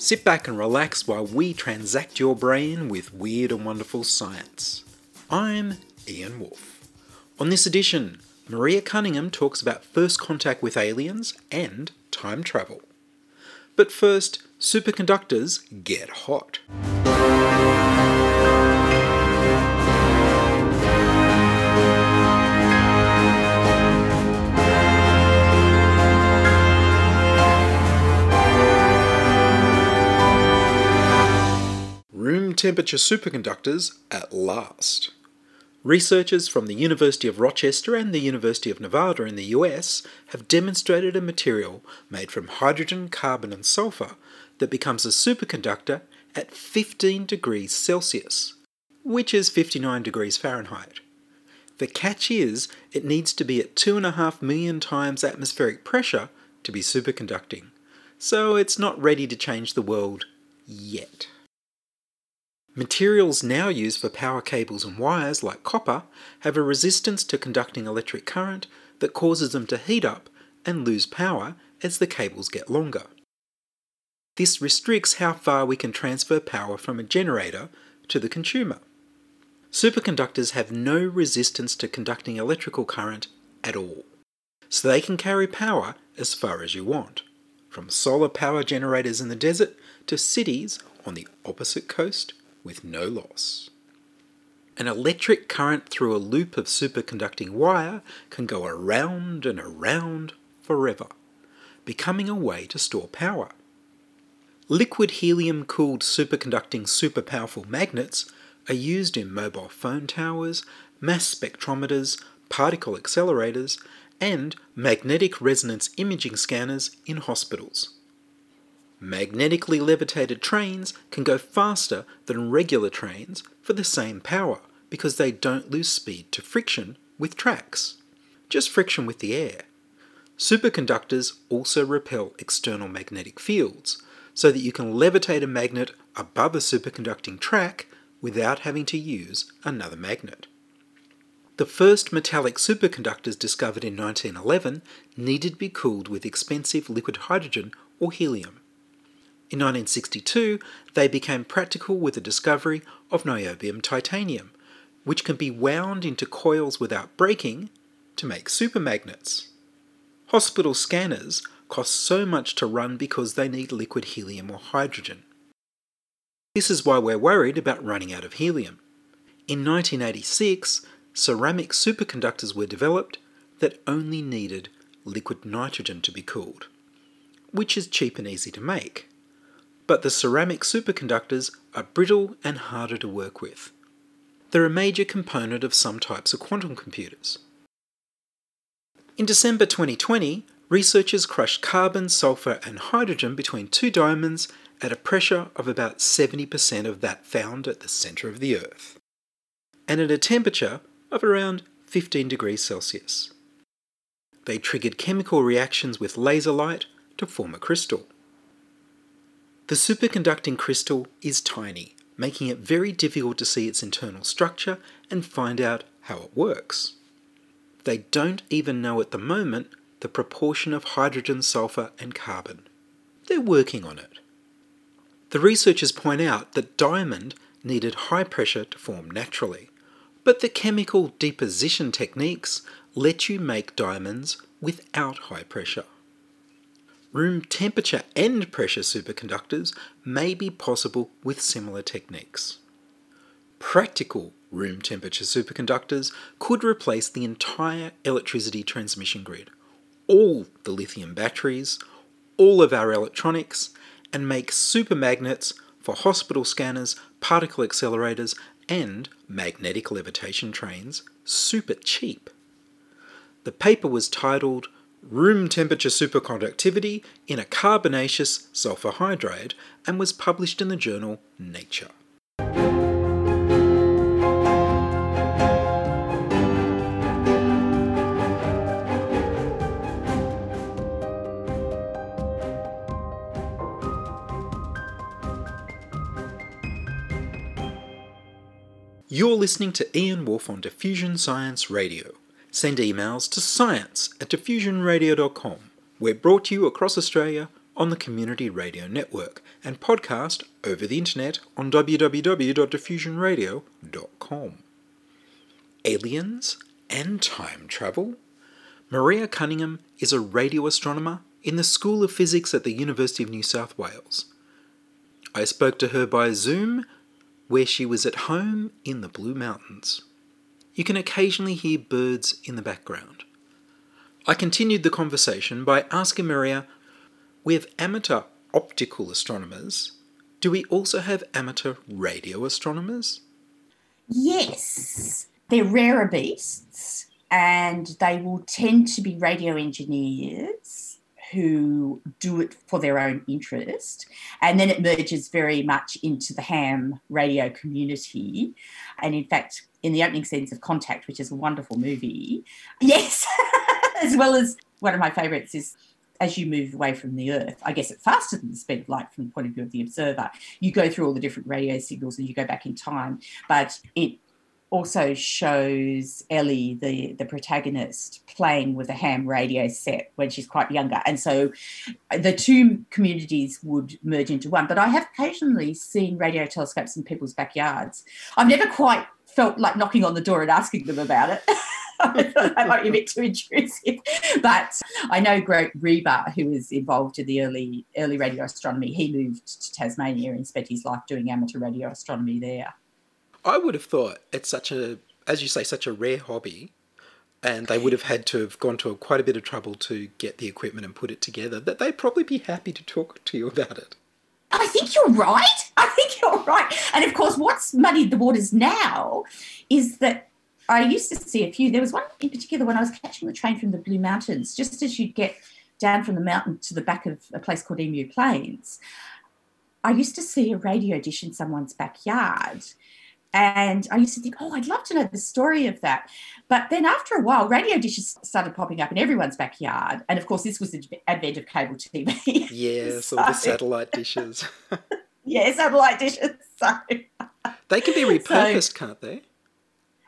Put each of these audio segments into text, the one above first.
Sit back and relax while we transact your brain with weird and wonderful science. I'm Ian Woolf. On this edition, Maria Cunningham talks about first contact with aliens and time travel. But first, superconductors get hot. Temperature superconductors at last. Researchers from the University of Rochester and the University of Nevada in the US have demonstrated a material made from hydrogen, carbon, and sulfur that becomes a superconductor at 15 degrees Celsius, which is 59 degrees Fahrenheit. The catch is it needs to be at 2.5 million times atmospheric pressure to be superconducting, so it's not ready to change the world yet. Materials now used for power cables and wires, like copper, have a resistance to conducting electric current that causes them to heat up and lose power as the cables get longer. This restricts how far we can transfer power from a generator to the consumer. Superconductors have no resistance to conducting electrical current at all, so they can carry power as far as you want, from solar power generators in the desert to cities on the opposite coast with no loss. An electric current through a loop of superconducting wire can go around and around forever, becoming a way to store power. Liquid helium cooled superconducting super powerful magnets are used in mobile phone towers, mass spectrometers, particle accelerators, and magnetic resonance imaging scanners in hospitals. Magnetically levitated trains can go faster than regular trains for the same power because they don't lose speed to friction with tracks, just friction with the air. Superconductors also repel external magnetic fields, so that you can levitate a magnet above a superconducting track without having to use another magnet. The first metallic superconductors discovered in 1911 needed to be cooled with expensive liquid hydrogen or helium. In 1962, they became practical with the discovery of niobium titanium, which can be wound into coils without breaking to make supermagnets. Hospital scanners cost so much to run because they need liquid helium or hydrogen. This is why we're worried about running out of helium. In 1986, ceramic superconductors were developed that only needed liquid nitrogen to be cooled, which is cheap and easy to make but the ceramic superconductors are brittle and harder to work with. They're a major component of some types of quantum computers. In December 2020, researchers crushed carbon, sulfur, and hydrogen between two diamonds at a pressure of about 70% of that found at the centre of the Earth, and at a temperature of around 15 degrees Celsius. They triggered chemical reactions with laser light to form a crystal. The superconducting crystal is tiny, making it very difficult to see its internal structure and find out how it works. They don't even know at the moment the proportion of hydrogen, sulfur, and carbon. They're working on it. The researchers point out that diamond needed high pressure to form naturally, but the chemical deposition techniques let you make diamonds without high pressure. Room temperature and pressure superconductors may be possible with similar techniques. Practical room temperature superconductors could replace the entire electricity transmission grid, all the lithium batteries, all of our electronics, and make supermagnets for hospital scanners, particle accelerators, and magnetic levitation trains super cheap. The paper was titled room temperature superconductivity in a carbonaceous sulfur hydride and was published in the journal Nature. You're listening to Ian Woolf on Diffusion Science Radio. Send emails to science at diffusionradio.com. We're brought to you across Australia on the Community Radio Network and podcast over the internet on www.diffusionradio.com. Aliens and time travel? Maria Cunningham is a radio astronomer in the School of Physics at the University of New South Wales. I spoke to her by Zoom where she was at home in the Blue Mountains. You can occasionally hear birds in the background. I continued the conversation by asking Maria We have amateur optical astronomers. Do we also have amateur radio astronomers? Yes, they're rarer beasts and they will tend to be radio engineers who do it for their own interest. And then it merges very much into the ham radio community. And in fact, in the opening scenes of Contact, which is a wonderful movie, yes, as well as one of my favourites is as you move away from the Earth, I guess it's faster than the speed of light from the point of view of the observer. You go through all the different radio signals and you go back in time, but it also shows Ellie, the, the protagonist, playing with a ham radio set when she's quite younger. And so uh, the two communities would merge into one. But I have occasionally seen radio telescopes in people's backyards. I've never quite felt like knocking on the door and asking them about it. that might be a bit too intrusive. But I know Grote Reber, who was involved in the early early radio astronomy, he moved to Tasmania and spent his life doing amateur radio astronomy there. I would have thought it's such a, as you say, such a rare hobby, and they would have had to have gone to a, quite a bit of trouble to get the equipment and put it together. That they'd probably be happy to talk to you about it. I think you're right. I think you're right. And of course, what's muddied the waters now is that I used to see a few. There was one in particular when I was catching the train from the Blue Mountains, just as you'd get down from the mountain to the back of a place called Emu Plains. I used to see a radio dish in someone's backyard and I used to think, oh, I'd love to know the story of that. But then after a while, radio dishes started popping up in everyone's backyard. And of course, this was the advent of cable TV. Yes, so, all the satellite dishes. yeah, satellite dishes. So, they can be repurposed, so, can't they?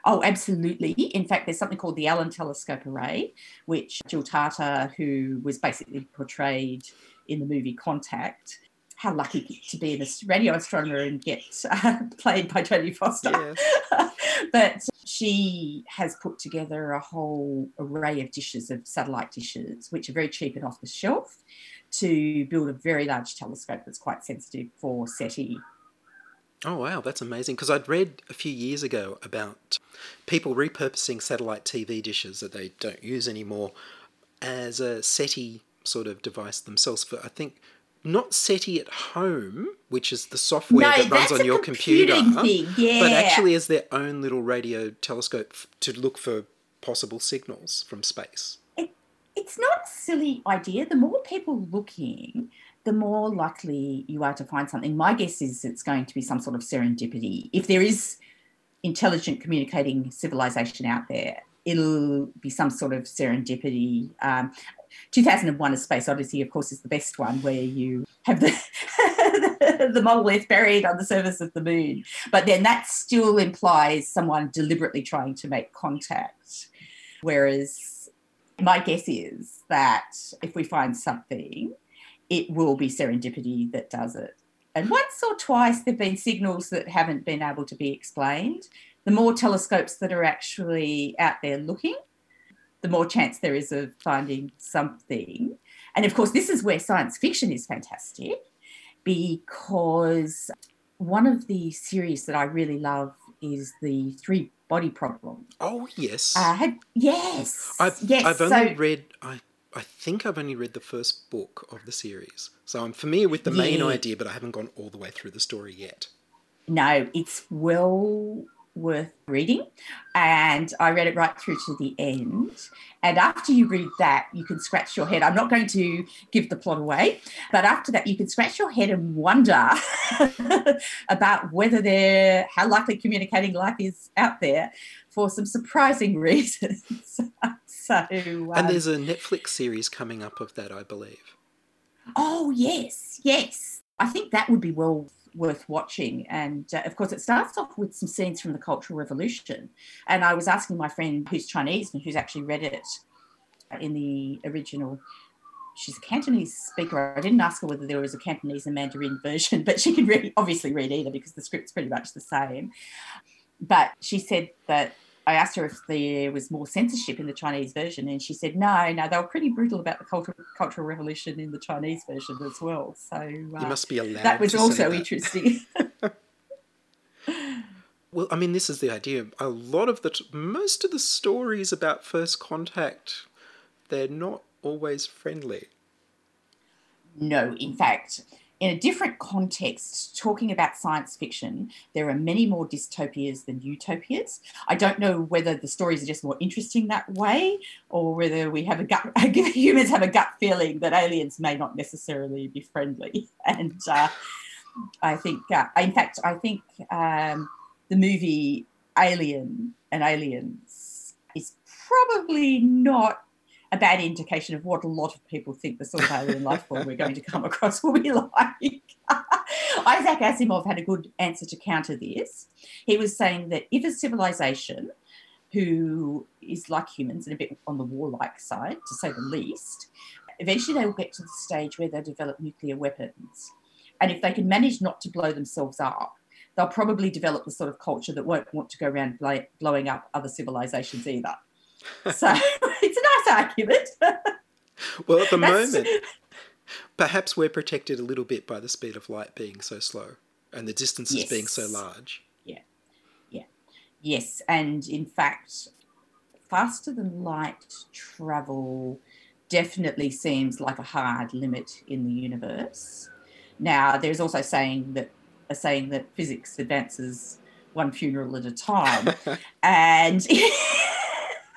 Oh, absolutely. In fact, there's something called the Allen Telescope Array, which Jill Tarter, who was basically portrayed in the movie Contact, how lucky to be a radio astronomer and get uh, played by Jodie Foster. Yes. but she has put together a whole array of dishes, of satellite dishes, which are very cheap and off the shelf, to build a very large telescope that's quite sensitive for SETI. Oh, wow, that's amazing. Because I'd read a few years ago about people repurposing satellite TV dishes that they don't use anymore as a SETI sort of device themselves for, I think, not SETI at home, which is the software no, that runs on your computer, yeah. but actually as their own little radio telescope to look for possible signals from space. It, it's not a silly idea. The more people looking, the more likely you are to find something. My guess is it's going to be some sort of serendipity. If there is intelligent communicating civilization out there, it'll be some sort of serendipity. Um, 2001 A Space Odyssey, of course, is the best one where you have the, the monolith buried on the surface of the moon. But then that still implies someone deliberately trying to make contact. Whereas my guess is that if we find something, it will be serendipity that does it. And once or twice there have been signals that haven't been able to be explained. The more telescopes that are actually out there looking, the more chance there is of finding something. And of course, this is where science fiction is fantastic because one of the series that I really love is the Three Body Problem. Oh yes. Uh, had, yes. I've, yes. I've only so, read. I I think I've only read the first book of the series, so I'm familiar with the main yeah. idea, but I haven't gone all the way through the story yet. No, it's well worth reading. And I read it right through to the end. And after you read that, you can scratch your head. I'm not going to give the plot away, but after that, you can scratch your head and wonder about whether they're, how likely communicating life is out there for some surprising reasons. so, um, And there's a Netflix series coming up of that, I believe. Oh, yes, yes. I think that would be well worth watching. And uh, of course, it starts off with some scenes from the Cultural Revolution. And I was asking my friend who's Chinese and who's actually read it in the original. She's a Cantonese speaker. I didn't ask her whether there was a Cantonese and Mandarin version, but she could read, obviously read either because the script's pretty much the same. But she said that I asked her if there was more censorship in the Chinese version, and she said no, no, they were pretty brutal about the cultural cultural revolution in the Chinese version as well. So You uh, must be allowed. that was also that. interesting. Well, I mean, this is the idea. A lot of the, t- most of the stories about first contact, they're not always friendly. no, in fact, in a different context, talking about science fiction, there are many more dystopias than utopias. I don't know whether the stories are just more interesting that way, or whether we have a gut, humans have a gut feeling that aliens may not necessarily be friendly. And uh, I think, uh, in fact, I think um, the movie Alien and Aliens is probably not a bad indication of what a lot of people think the sort of alien life form we're going to come across will be like. Isaac Asimov had a good answer to counter this. He was saying that if a civilization who is like humans and a bit on the warlike side, to say the least, eventually they will get to the stage where they develop nuclear weapons. And if they can manage not to blow themselves up, they'll probably develop the sort of culture that won't want to go around blowing up other civilizations either. So a argument. Well, at the That's- moment, perhaps we're protected a little bit by the speed of light being so slow and the distances being so Yes. large. Yes, and in fact, faster than light travel definitely seems like a hard limit in the universe. Now, there's also saying that a saying that physics advances one funeral at a time, and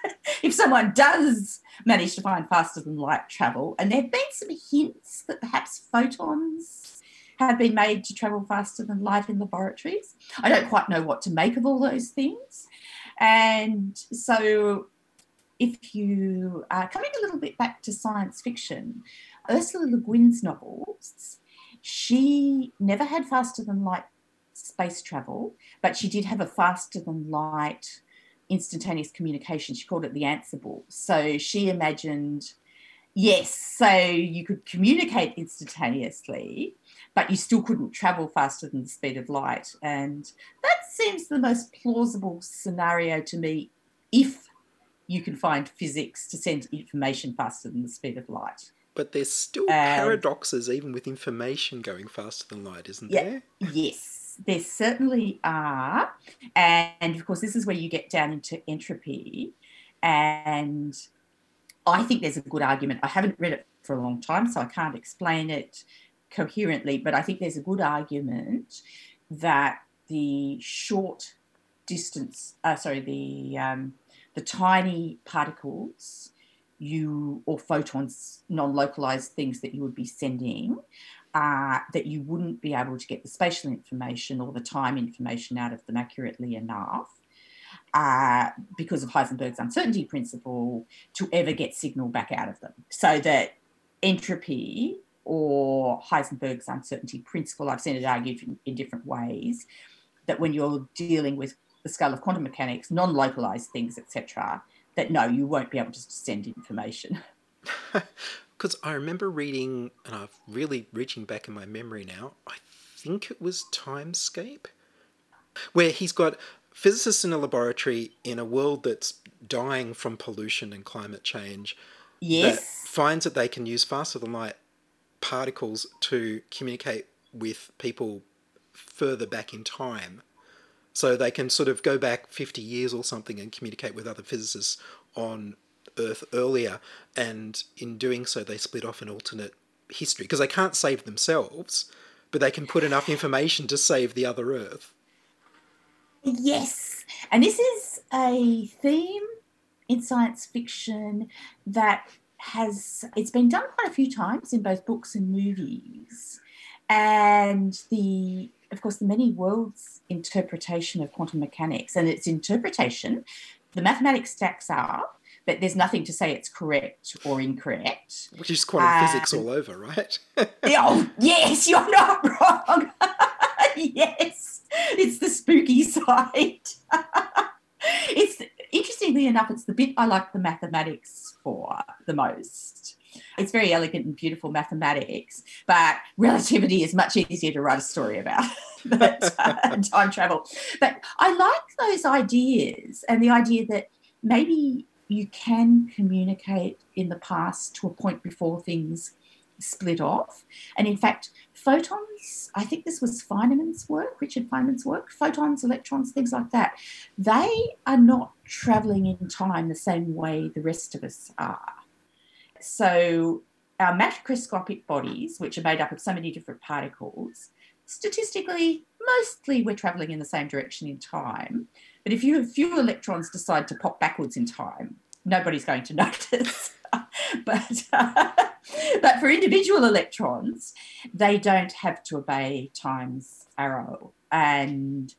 if someone does manage to find faster than light travel, and there have been some hints that perhaps photons have been made to travel faster than light in laboratories. I don't quite know what to make of all those things. And so, if you are coming a little bit back to science fiction, Ursula Le Guin's novels, she never had faster than light space travel, but she did have a faster than light instantaneous communication. She called it the Ansible. So she imagined, yes, so you could communicate instantaneously, but you still couldn't travel faster than the speed of light. And that seems the most plausible scenario to me if you can find physics to send information faster than the speed of light. But there's still Um, paradoxes even with information going faster than light, isn't Yeah. there? Yes, there certainly are. And of course, this is where you get down into entropy. And I think there's a good argument. I haven't read it for a long time, so I can't explain it coherently, but I think there's a good argument that the short distance, uh, sorry, the um, the tiny particles you or photons, non-localized things that you would be sending, uh, that you wouldn't be able to get the spatial information or the time information out of them accurately enough. Uh, because of Heisenberg's uncertainty principle, to ever get signal back out of them. So that entropy or Heisenberg's uncertainty principle, I've seen it argued in, in different ways, that when you're dealing with the scale of quantum mechanics, non-localized things, etc., that no, you won't be able to send information. Because I remember reading, and I'm really reaching back in my memory now, I think it was Timescape, where he's got physicists in a laboratory in a world that's dying from pollution and climate change that Yes. finds that they can use faster than light particles to communicate with people further back in time. So they can sort of go back 50 years or something and communicate with other physicists on Earth earlier. And in doing so, they split off an alternate history because they can't save themselves, but they can put enough information to save the other Earth. Yes. And this is a theme in science fiction that has it's been done quite a few times in both books and movies. And the of course the many worlds interpretation of quantum mechanics and its interpretation, the mathematics stacks up, but there's nothing to say it's correct or incorrect. Which is quantum Um, physics all over, right? oh, yes, you're not wrong. yes, it's the spooky side. it's interestingly enough, it's the bit I like the mathematics for the most. It's very elegant and beautiful mathematics, but relativity is much easier to write a story about but, uh, time travel. But I like those ideas and the idea that maybe you can communicate in the past to a point before things split off. And in fact, photons, I think this was Feynman's work, Richard Feynman's work, photons, electrons, things like that, they are not traveling in time the same way the rest of us are. So our macroscopic bodies, which are made up of so many different particles, statistically, mostly we're traveling in the same direction in time. But if you have few electrons decide to pop backwards in time, nobody's going to notice. but but for individual electrons, they don't have to obey time's arrow. And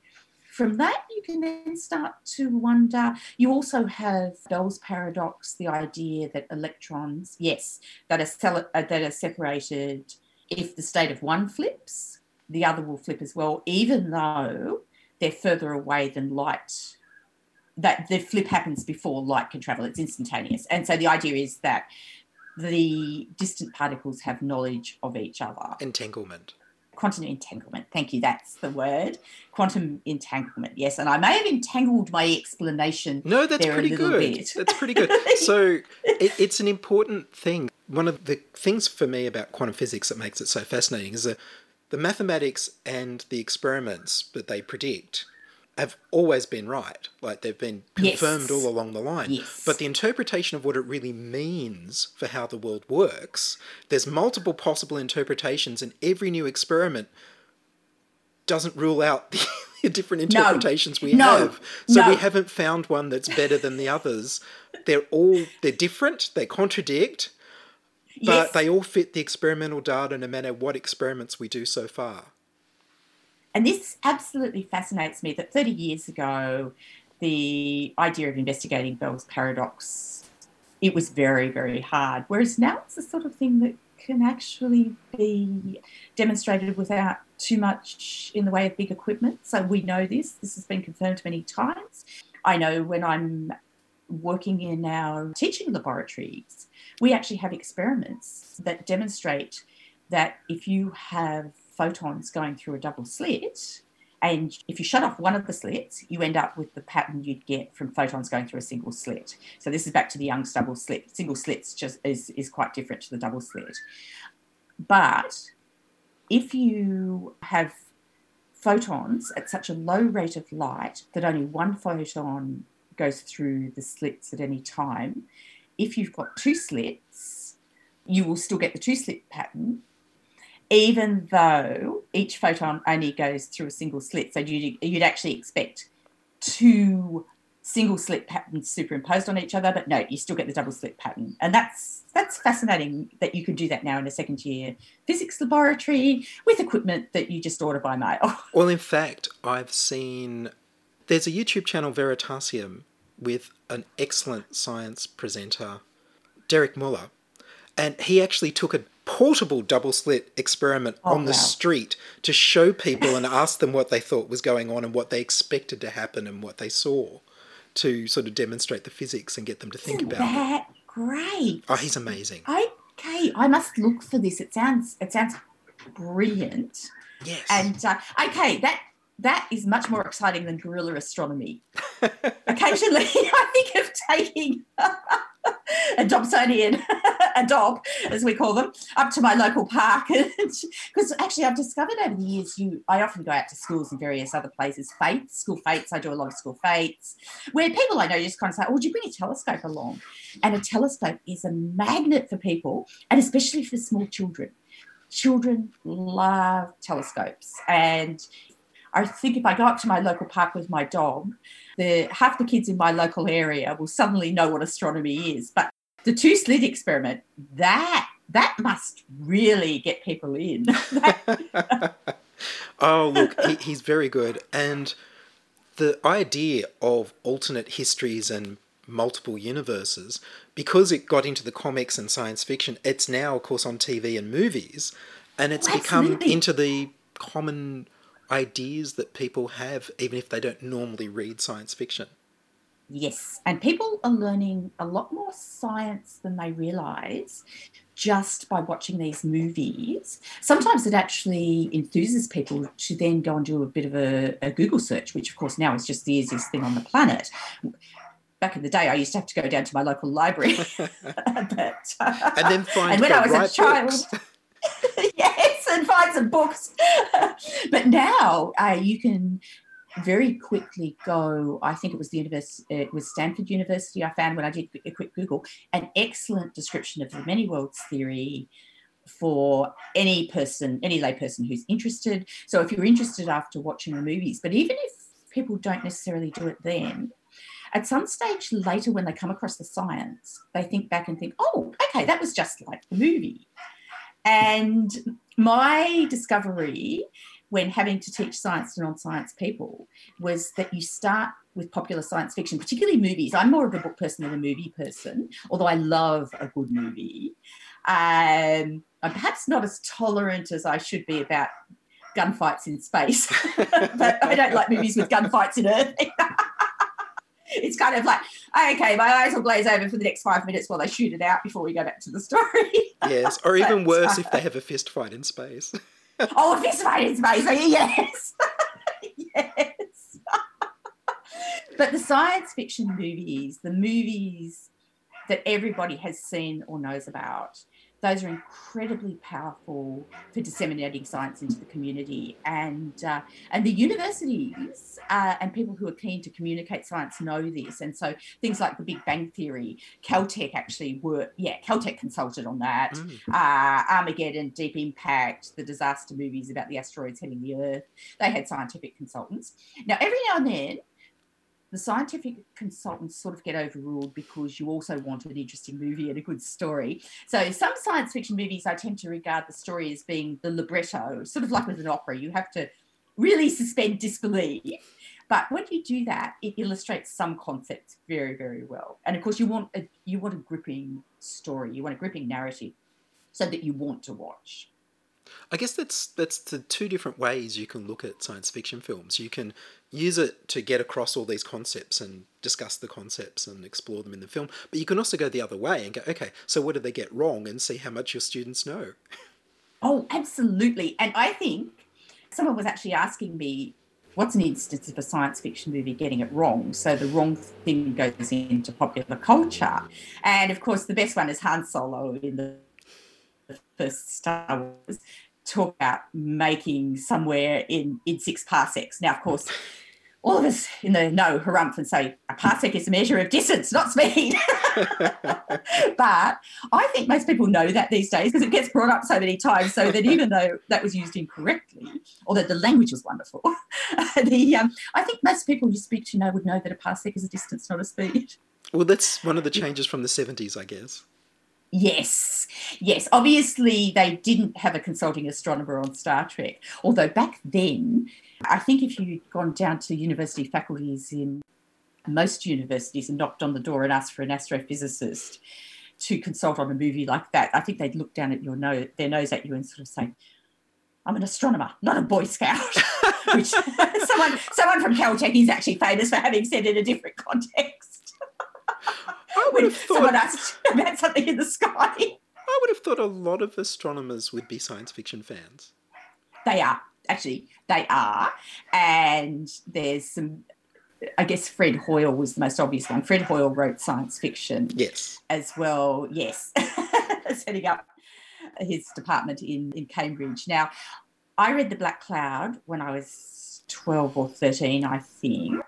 from that, you can then start to wonder. You also have Bell's paradox, the idea that electrons, yes, that are, cel- uh, that are separated. If the state of one flips, the other will flip as well, even though they're further away than light. That the flip happens before light can travel, it's instantaneous. And so the idea is that the distant particles have knowledge of each other. Entanglement. Quantum entanglement, thank you, that's the word. Quantum entanglement, yes. And I may have entangled my explanation. No, that's pretty good. bit. That's pretty good. So it, it's an important thing. One of the things for me about quantum physics that makes it so fascinating is that the mathematics and the experiments that they predict have always been right. Like they've been Yes. confirmed all along the line. Yes. But the interpretation of what it really means for how the world works, there's multiple possible interpretations, and every new experiment doesn't rule out the different No. interpretations we No. have. So we haven't found one that's better than the others. They're all they're different, they contradict, but Yes. they all fit the experimental data no matter what experiments we do so far. And this absolutely fascinates me that 30 years ago, the idea of investigating Bell's paradox, it was very, very hard. Whereas now it's the sort of thing that can actually be demonstrated without too much in the way of big equipment. So we know this. This has been confirmed many times. I know when I'm working in our teaching laboratories, we actually have experiments that demonstrate that if you have photons going through a double slit, and if you shut off one of the slits, you end up with the pattern you'd get from photons going through a single slit. So this is back to the Young's double slit. Single slits just is, is quite different to the double slit. But if you have photons at such a low rate of light that only one photon goes through the slits at any time, if you've got two slits, you will still get the two slit pattern, even though each photon only goes through a single slit. So you'd, you'd actually expect two single slit patterns superimposed on each other, but no, you still get the double slit pattern. And that's that's fascinating that you can do that now in a second year physics laboratory with equipment that you just order by mail. Well, in fact, I've seen there's a YouTube channel Veritasium with an excellent science presenter, Derek Muller, and he actually took a portable double slit experiment Oh, on the wow. street to show people and ask them what they thought was going on and what they expected to happen and what they saw to sort of demonstrate the physics and get them to think Isn't about it. that great? Oh, he's amazing. Okay, I must look for this. It sounds it sounds brilliant. Yes. And uh, okay, that that is much more exciting than guerrilla astronomy. Occasionally, I think of taking a Dobsonian, a Dob, as we call them, up to my local park. Because actually, I've discovered over the years, you I often go out to schools and various other places, fates, school fates. I do a lot of school fates, where people I know just kind of say, "Oh, would you bring a telescope along?" And a telescope is a magnet for people, and especially for small children. Children love telescopes, and I think if I go up to my local park with my dog, the half the kids in my local area will suddenly know what astronomy is. But the two slit experiment, that that must really get people in. oh, look, he, he's very good. And the idea of alternate histories and multiple universes, because it got into the comics and science fiction, it's now, of course, on TV and movies. And it's Oh, become absolutely. into the common ideas that people have, even if they don't normally read science fiction. Yes, and people are learning a lot more science than they realize just by watching these movies. Sometimes it actually enthuses people to then go and do a bit of a, a Google search, which of course now is just the easiest thing on the planet. Back in the day, I used to have to go down to my local library. but, uh, And then find and when I was right a child, books. yes, and find some books. but now uh, you can very quickly go. I think it was the university, it was Stanford University. I found when I did a quick Google an excellent description of the many worlds theory for any person, any layperson who's interested. So if you're interested after watching the movies, but even if people don't necessarily do it then. At some stage later, when they come across the science, they think back and think, oh, okay, that was just like the movie. And my discovery when having to teach science to non science people was that you start with popular science fiction, particularly movies. I'm more of a book person than a movie person, although I love a good movie. Um, I'm perhaps not as tolerant as I should be about gunfights in space, but I don't like movies with gunfights in Earth. it's kind of like, okay, my eyes will glaze over for the next five minutes while they shoot it out before we go back to the story. Yes, or even But, worse uh, if they have a fist fight in space. Oh, a fist fight in space. Yes. yes. but the science fiction movies, the movies that everybody has seen or knows about, those are incredibly powerful for disseminating science into the community. And uh, and the universities uh, and people who are keen to communicate science know this. And so things like the Big Bang Theory, Caltech actually were, yeah, Caltech consulted on that Mm. uh, Armageddon, Deep Impact, the disaster movies about the asteroids hitting the Earth. They had scientific consultants. Now, every now and then, the scientific consultants sort of get overruled because you also want an interesting movie and a good story. So, some science fiction movies, I tend to regard the story as being the libretto, sort of like with an opera. You have to really suspend disbelief. But when you do that, it illustrates some concepts very, very well. And of course, you want a you want a gripping story, you want a gripping narrative, so that you want to watch. I guess that's that's the two different ways you can look at science fiction films. You can use it to get across all these concepts and discuss the concepts and explore them in the film, but you can also go the other way and go, okay, so what did they get wrong, and see how much your students know. Oh, absolutely. And I think someone was actually asking me, what's an instance of a science fiction movie getting it wrong? So the wrong thing goes into popular culture. And of course, the best one is Han Solo in the first Star Wars. Talk about making somewhere in, in six parsecs. Now, of course, all of us in the know harumph and say a parsec is a measure of distance, not speed. but I think most people know that these days because it gets brought up so many times. So that even though that was used incorrectly, although the language was wonderful, the um, I think most people you speak to know would know that a parsec is a distance, not a speed. Well, that's one of the changes from the 70s, I guess. Yes, yes. Obviously, they didn't have a consulting astronomer on Star Trek. Although back then, I think if you'd gone down to university faculties in most universities and knocked on the door and asked for an astrophysicist to consult on a movie like that, I think they'd look down at your nose, their nose at you and sort of say, "I'm an astronomer, not a Boy Scout." Which someone, someone from Caltech is actually famous for having said in a different context. I would when have someone asked about something in the sky. I would have thought a lot of astronomers would be science fiction fans. They are actually they are, and there's some. I guess Fred Hoyle was the most obvious one. Fred Hoyle wrote science fiction Yes. as well. Yes, setting up his department in in Cambridge. Now, I read The Black Cloud when I was twelve or thirteen, I think.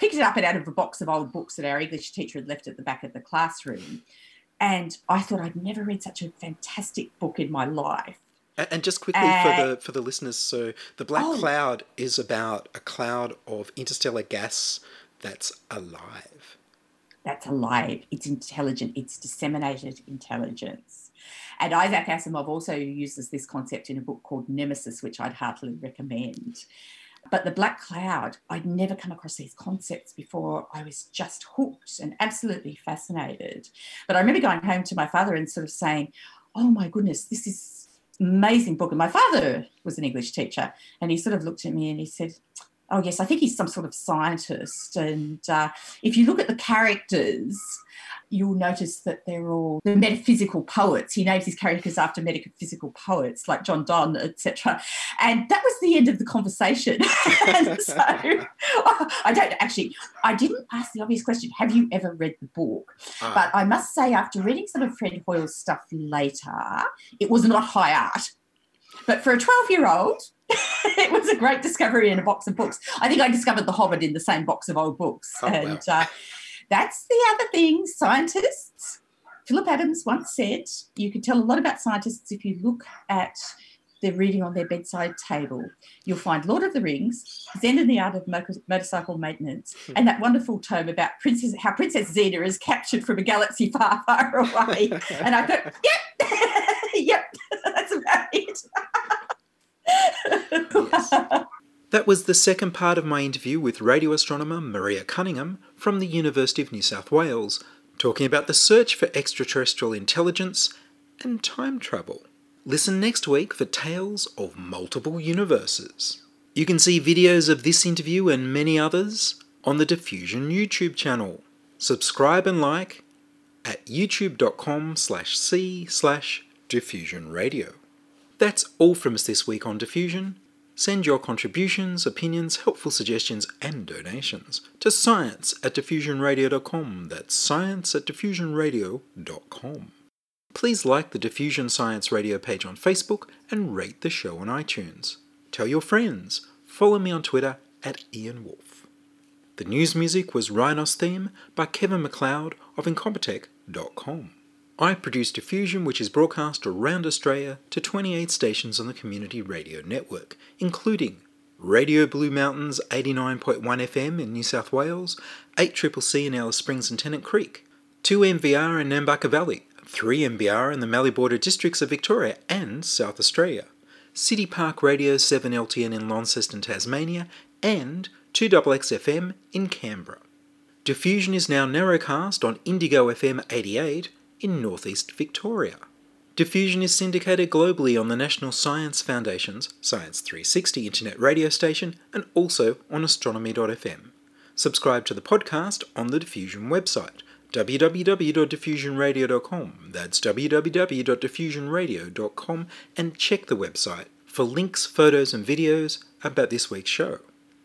Picked it up out of a box of old books that our English teacher had left at the back of the classroom. And I thought I'd never read such a fantastic book in my life. And just quickly Uh, for the for the listeners, so the black Oh. cloud is about a cloud of interstellar gas that's alive. that's alive, it's intelligent, it's disseminated intelligence. And Isaac Asimov also uses this concept in a book called Nemesis, which I'd heartily recommend. But the black cloud, I'd never come across these concepts before. I was just hooked and absolutely fascinated. But I remember going home to my father and sort of saying, Oh my goodness, this is amazing book. And my father was an English teacher, and he sort of looked at me and he said, Oh, yes, I think he's some sort of scientist. And uh, if you look at the characters, you'll notice that they're all the metaphysical poets. He names his characters after metaphysical poets like John Donne, etc. And that was the end of the conversation. so I don't actually, I didn't ask the obvious question have you ever read the book? Ah, But I must say, after reading some of Fred Hoyle's stuff later, it was not high art. But for a 12 year old, it was a great discovery in a box of books. I think I discovered The Hobbit in the same box of old books. Oh, wow. and uh, that's the other thing. Scientists, Phillip Adams once said, you can tell a lot about scientists if you look at their reading on their bedside table. You'll find Lord of the Rings, Zen and the Art of Mo- Motorcycle Maintenance, and that wonderful tome about Princess, how Princess Xena is captured from a galaxy far, far away. and I thought, yep, yep, that's about it. That was the second part of my interview with radio astronomer Maria Cunningham from the University of New South Wales, talking about the search for extraterrestrial intelligence and time travel. Listen next week for tales of multiple universes. You can see videos of this interview and many others on the Diffusion YouTube channel. Subscribe and like at youtube.com slash c slash diffusion radio. That's all from us this week on Diffusion. Send your contributions, opinions, helpful suggestions, and donations to science at diffusionradio.com. That's science at diffusionradio.com. Please like the Diffusion Science Radio page on Facebook and rate the show on iTunes. Tell your friends. Follow me on Twitter at Ian Woolf. The news music was Rhinos theme by Kevin MacLeod of Incompetech.com. I produce Diffusion, which is broadcast around Australia to 28 stations on the Community Radio Network, including Radio Blue Mountains 89.1 FM in New South Wales, 8CCC in Alice Springs and Tennant Creek, 2 MVR in Nambucca Valley, 3 MBR in the Mallee Border districts of Victoria and South Australia, City Park Radio 7LTN in Launceston, Tasmania, and 2XXFM in Canberra. Diffusion is now narrowcast on Indigo FM 88 in northeast Victoria. Diffusion is syndicated globally on the National Science Foundation's Science 360 internet radio station and also on astronomy.fm. Subscribe to the podcast on the Diffusion website www.diffusionradio.com. That's www.diffusionradio.com and check the website for links, photos, and videos about this week's show.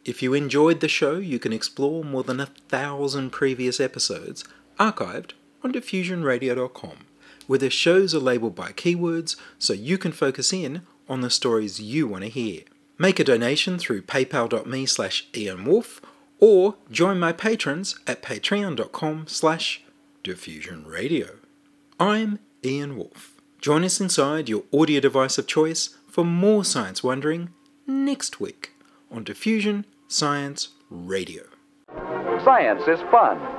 If you enjoyed the show, you can explore more than a thousand previous episodes archived on diffusionradio.com, where the shows are labeled by keywords so you can focus in on the stories you want to hear. Make a donation through paypal.me slash ianwoolf or join my patrons at patreon.com slash diffusionradio. I'm Ian Woolf. Join us inside your audio device of choice for more science wondering next week on Diffusion Science Radio. Science is fun.